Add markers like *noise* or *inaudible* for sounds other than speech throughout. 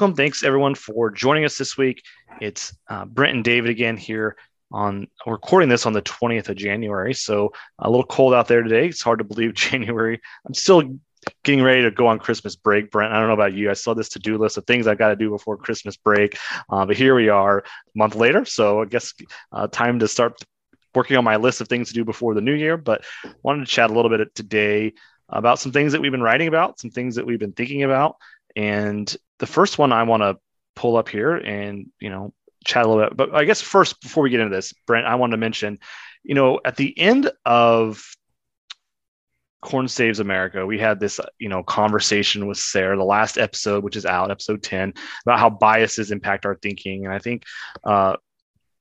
Welcome. Thanks everyone for joining us this week. It's uh, Brent and David again here on recording this on the 20th of January. So a little cold out there today. It's hard to believe *laughs* January. I'm still getting ready to go on Christmas break, Brent. I don't know about you. I saw this to-do list of things I got to do before Christmas break, uh, but here we are a month later. So I guess uh, time to start working on my list of things to do before the new year. But wanted to chat a little bit today about some things that we've been writing about, some things that we've been thinking about, and the first one I want to pull up here and you know chat a little bit. But I guess first, before we get into this, Brent, I want to mention, you know, at the end of Corn Saves America, we had this, you know, conversation with Sarah, the last episode, which is out, episode 10, about how biases impact our thinking. And I think uh,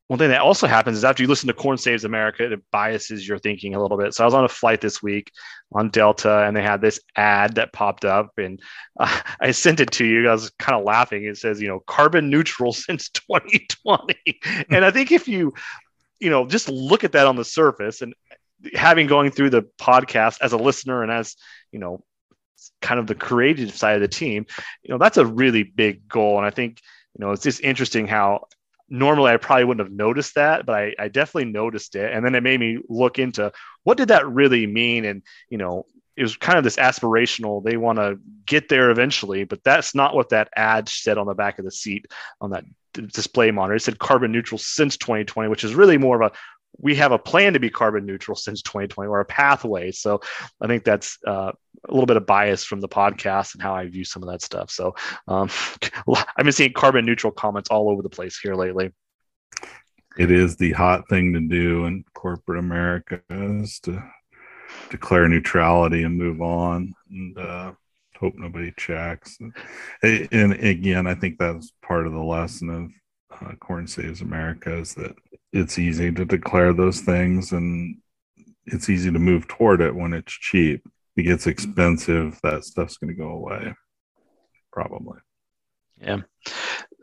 one thing that also happens is after you listen to Corn Saves America, it biases your thinking a little bit. So I was on a flight this week on Delta, and they had this ad that popped up, and uh, *laughs* I sent it to you. I was kind of laughing. It says, you know, carbon neutral *laughs* since 2020, and I think if you, you know, just look at that on the surface, and having going through the podcast as a listener and as you know, kind of the creative side of the team, you know, that's a really big goal, and I think you know it's just interesting how normally I probably wouldn't have noticed that, but I, I, definitely noticed it. And then it made me look into what did that really mean? And, you know, it was kind of this aspirational, they want to get there eventually, but that's not what that ad said on the back of the seat on that display monitor. It said carbon neutral since 2020, which is really more of a we have a plan to be carbon neutral *laughs* since 2020 or a pathway. So I think that's uh, a little bit of bias from the podcast and how I view some of that stuff. So um, *laughs* I've been seeing carbon neutral comments all over the place here lately. It is the hot thing to do in corporate America is to declare neutrality and move on and uh, hope nobody checks. And again, I think that's part of the lesson of uh, Corn Saves America is that it's easy to declare those things and it's easy to move toward it when it's cheap. If it gets expensive, that stuff's going to go away, probably. Yeah.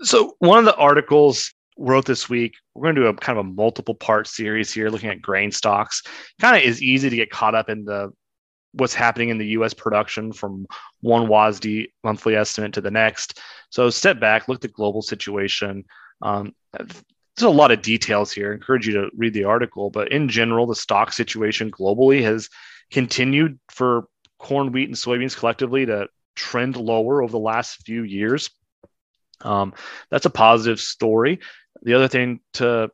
So one of the articles wrote this week, we're going to do a kind of a multiple part series here looking at grain stocks. Kind of is easy to get caught up in the what's happening in the US production from one WASDE monthly estimate to the next. So step back, look at the global situation. Um, there's a lot of details here. I encourage you to read the article, but in general, the stock situation globally has continued for corn, wheat, and soybeans collectively to trend lower over the last few years. Um, that's a positive story. The other thing to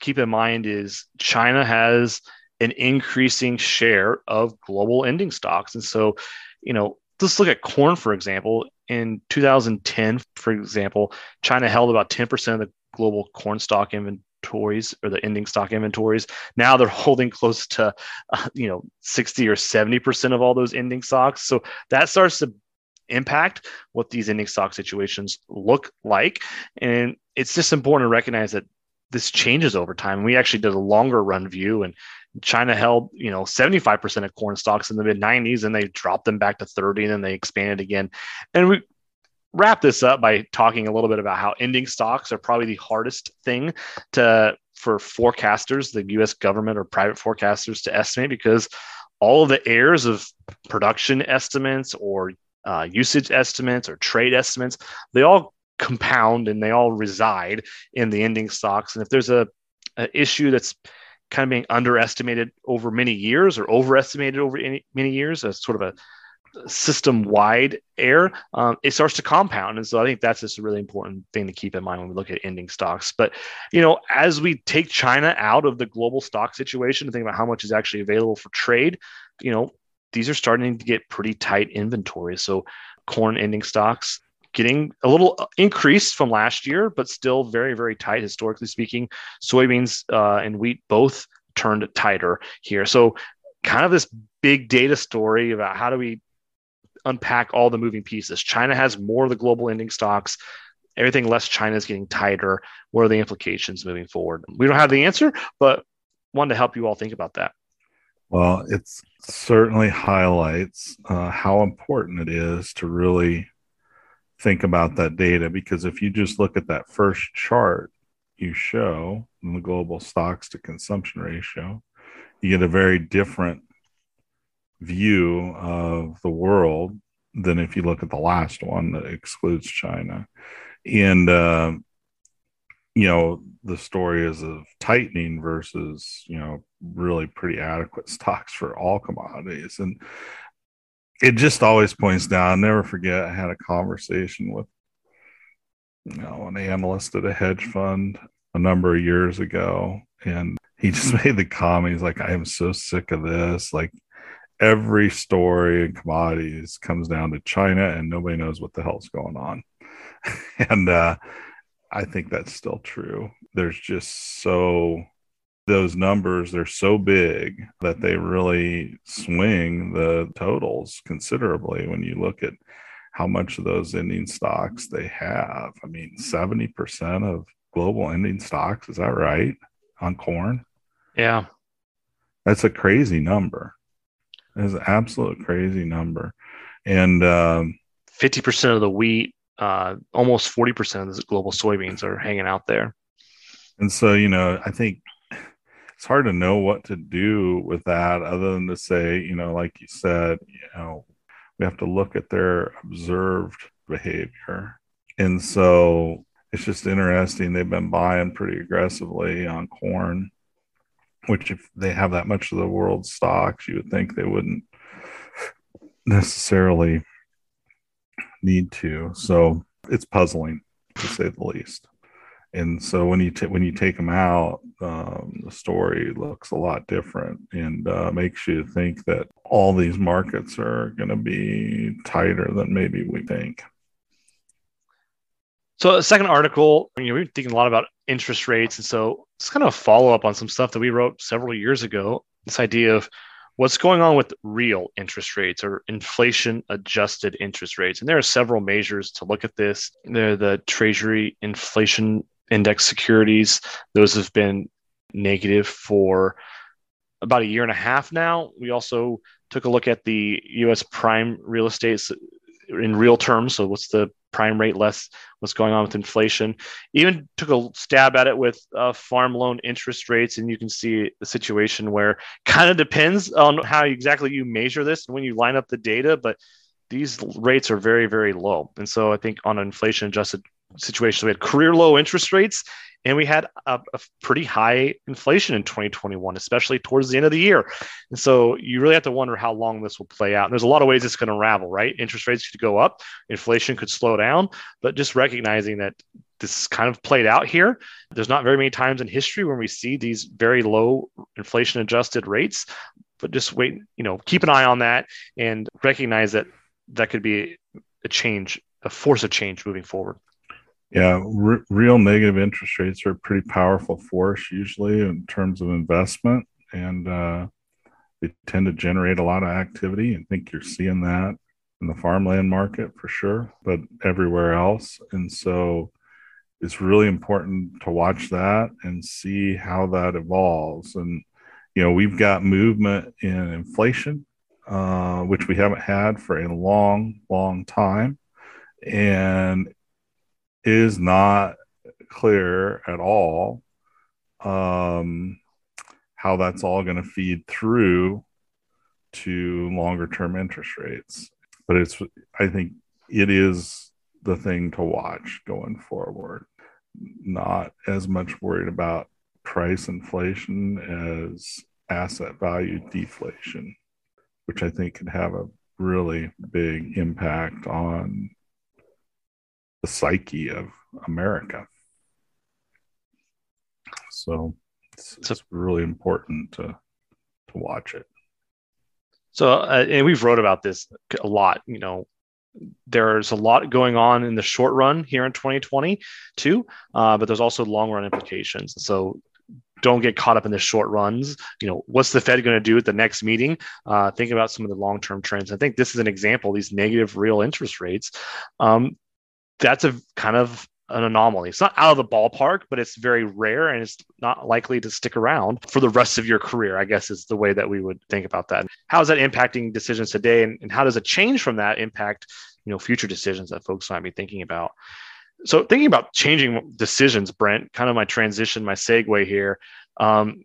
keep in mind is China has an increasing share of global ending stocks. And so, you know, let's look at corn, for example. In 2010, for example, China held about 10% of the global corn stock inventories or the ending stock inventories. Now they're *laughs* holding close to, uh, you know, 60 or 70% of all those ending stocks. So that starts to impact what these ending stock situations look like. And it's just important to recognize that this changes over time. We actually did a longer run view and China held, you know, 75% of corn stocks in the mid 90s and they dropped them back to 30 and then they expanded again. And we wrap this up by talking a little bit about how ending stocks are probably the hardest thing to for forecasters, the US government or private forecasters to estimate because all of the errors of production estimates or uh, usage estimates or trade estimates, they all compound and they all reside in the ending stocks. And if there's a, a issue that's kind of being underestimated over many years or overestimated over any, many years, as sort of a system wide error, um, it starts to compound. And so I think that's just a really important thing to keep in mind when we look at ending stocks. But, you know, as we take China out of the global stock situation and think about how much is actually available for trade, you know, these are starting to get pretty tight inventory. So corn ending stocks getting a little increased from last year, but still very, very tight historically speaking. Soybeans uh, and wheat both turned tighter here. So kind of this big data story about how do we unpack all the moving pieces. China has more of the global ending stocks. Everything less China is getting tighter. What are the implications moving forward? We don't have the answer, but wanted to help you all think about that. Well, it certainly highlights uh, how important it is to really think about that data because if you just look at that first chart you show in the global stocks to consumption ratio, you get a very different view of the world than if you look at the last one that excludes China. And, uh, you know, the story is of tightening versus, you know, really pretty adequate *laughs* stocks for all commodities. And it just always points down. I'll never forget, I had a conversation with, you know, an analyst at a hedge fund a number of years ago. And he just *laughs* made the comment, he's like, I am so sick of this. Like, every story in commodities comes down to China and nobody knows what the hell's going on. *laughs* and uh, I think that's still true. There's just so those numbers they're so big that they really swing the totals considerably when you look at how much of those ending stocks they have. I mean, 70% of global ending stocks, is that right? On corn? Yeah. That's a crazy number. It's an absolute crazy number. And um, 50% of the wheat, uh, almost 40% of the global soybeans are hanging out there. And so, you know, I think it's hard to know what to do with that other than to say, you know, like you said, you know, we have to look at their observed behavior. And so it's just interesting. They've been buying pretty aggressively on corn which if they have that much of the world's stocks, you would think they wouldn't necessarily need to. So it's puzzling to say the least. And so when you t- when you take them out, um, the story looks a lot different and uh, makes you think that all these markets are going to be tighter than maybe we think. So, a second article, you know, we were thinking a lot about interest rates. And so, it's kind of a follow up on some stuff that we wrote several years ago. This idea of what's going on with real interest rates or inflation adjusted interest rates. And there are several measures to look at this. They're the Treasury Inflation Index securities, those have been negative for about a year and a half now. We also took a look at the US prime real estate in real terms. So, what's the prime rate less what's going on with inflation. Even took a stab at it with uh, farm loan interest rates, and you can see the situation where kind of depends on how exactly you measure this and when you line up the data, but these rates are very, very low. And so I think on an inflation adjusted situation, we had career low interest rates and we had a, a, pretty high inflation in 2021, especially towards the end of the year. And so you really have to wonder how long this will play out. And there's a lot of ways it's going to unravel, right? Interest rates could go up, inflation could slow down, but just recognizing that this kind of played out here. There's not very many times in history when we see these very low inflation adjusted rates, but just wait, you know, keep an eye on that and recognize that that could be a change, a force of change moving forward. Yeah, r- real negative interest rates are a pretty powerful force usually in terms of investment, and uh, they tend to generate a lot of activity. I think you're seeing that in the farmland market for sure, but everywhere else. And so it's really important to watch that and see how that evolves. And, you know, we've got movement in inflation, uh, which we haven't had for a long, long time. And is not clear at all um, how that's all going to feed through to longer term interest rates. But it's, I think it is the thing to watch going forward. Not as much worried about price inflation as asset value deflation, which I think could have a really big impact on the psyche of America. So it's, it's really important to to watch it. So, uh, and we've wrote about this a lot. You know, there's a lot going on in the short run here in 2020 too, uh, but there's also long run implications. So don't get caught up in the short runs. You know, what's the Fed going to do at the next meeting? Uh, think about some of the long term trends. I think this is an example. These negative real interest rates. Um, that's a kind of an anomaly. It's not out of the ballpark, but it's very rare and it's not likely to stick around for the rest of your career, I guess is the way that we would think about that. How is that impacting decisions today? And, and how does a change from that impact, you know, future decisions that folks might be thinking about? So thinking about changing decisions, Brent, kind of my transition, my segue here. Um,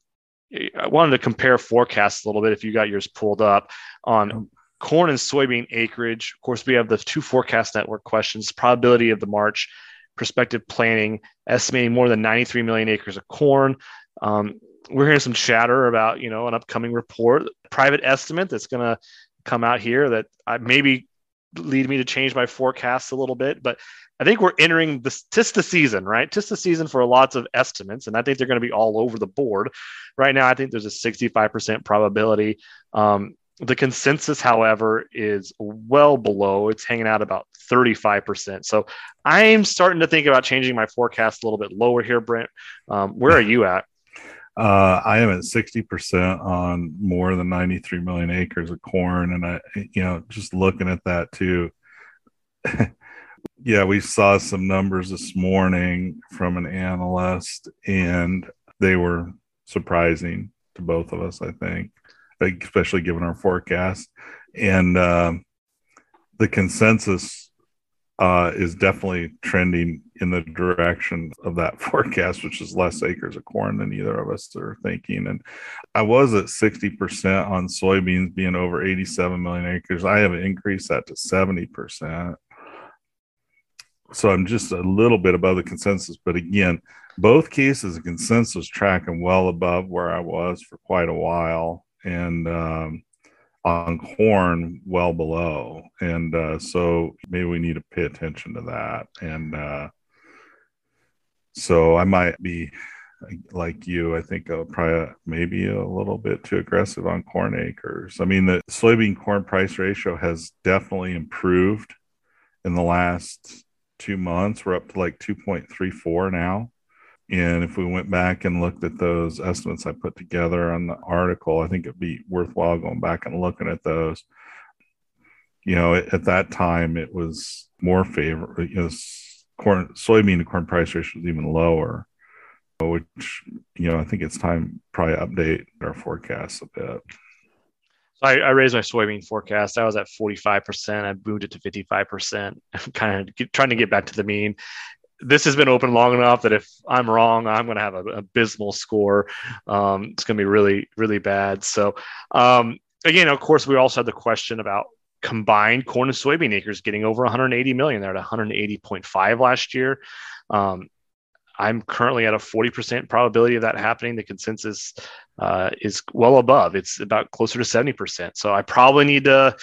I wanted to compare forecasts a little bit if you got yours pulled up on corn and soybean acreage. Of course, we have the two forecast network questions, probability of the March, prospective planning, estimating more than 93 million acres of corn. Um, we're hearing some chatter about, you know, an upcoming report, private estimate that's going to come out here that I maybe lead me to change my forecast a little bit. But I think we're entering this tis the season, right? Tis the season for lots of estimates, and I think they're going to be all over the board. Right now, I think there's a 65% probability. Um, the consensus, however, is well below. It's hanging out about 35%. So I'm starting to think about changing my forecast a little bit lower here, Brent. Um, where are you at? Uh, I am at 60% on more than 93 million acres of corn. And I, you know, just looking at that too. *laughs* yeah, we saw some numbers this morning from an analyst, and they were surprising to both of us, I think, especially given our forecast. And uh, the consensus uh, is definitely trending in the direction of that *laughs* forecast, which is less acres of corn than either of us are thinking. And I was at 60% on soybeans being over 87 million acres. I have increased that to 70%. So I'm just a little bit above the consensus. But again, both cases, the consensus tracking well above where I was for quite a while. And, um, on corn well below. And uh, so maybe we need to pay attention to that. And uh, so I might be like you, I think I'll probably maybe a little bit too aggressive on corn acres. I mean, the soybean corn price ratio has definitely improved in the last two months. We're up to like 2.34 now. And if we went back and looked at those estimates I put together on the article, I think it'd be worthwhile going back and looking at those. You know, at that time, it was more favorable. You know, corn, soybean to corn price ratio was even lower, which, you know, I think it's time probably update our forecasts a bit. I, I, raised my soybean forecast. I was at 45%. I moved it to 55%. *laughs* I'm kind of trying to get back to the mean this has been open long enough that if I'm wrong, I'm going to have an abysmal score. Um, it's going to be really, really bad. So, um, again, of course, we also had the question about combined corn and soybean acres getting over 180 million. They're at 180.5 last year. Um, I'm currently at a 40% probability of that happening. The consensus uh, is well above. It's about closer to 70%. So I probably need to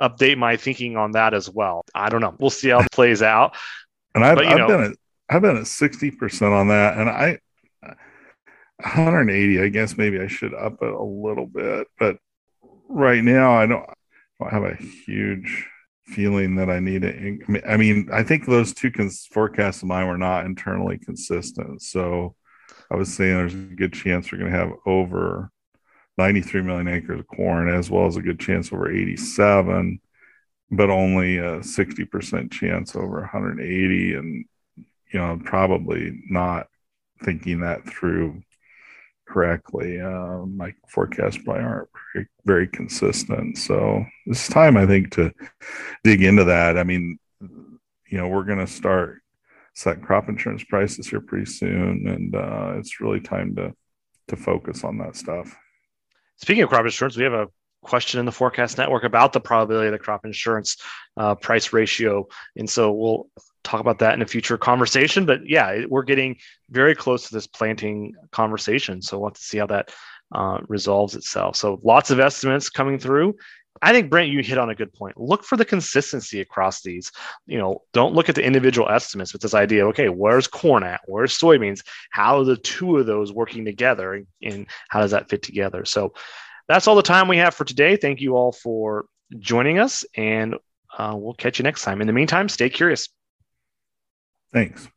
update my thinking on that as well. I don't know. We'll see how it plays out. And I've, but, I've know, been I've been at 60% on that. And I, 180, I guess maybe I should up it a little bit. But right now, I don't, I don't have a huge feeling that I need it. I mean, I think those two cons- forecasts of mine were not internally consistent. So I was saying there's a good chance we're going to have over 93 million acres of corn, as well as a good chance over 87, but only a 60% chance over 180. And you know, probably not thinking that through correctly. Uh, my forecasts probably aren't very, very consistent. So it's time, I think, to dig into that. I mean, you know, we're going to start set crop insurance prices here pretty soon, and uh, it's really time to to focus on that stuff. Speaking of crop insurance, we have a question in the forecast network about the probability of the crop insurance uh, price ratio. And so we'll talk about that in a future conversation. But yeah, we're getting very close to this planting conversation. So we'll have to see how that uh, resolves itself. So lots of estimates coming through. I think Brent, you hit on a good point. Look for the consistency across these. You know, don't look at the individual estimates with this idea. Of, okay, where's corn at? Where's soybeans? How are the two of those working together, and, and how does that fit together? So, that's all the time we have for today. Thank you all for joining us, and uh, we'll catch you next time. In the meantime, stay curious. Thanks.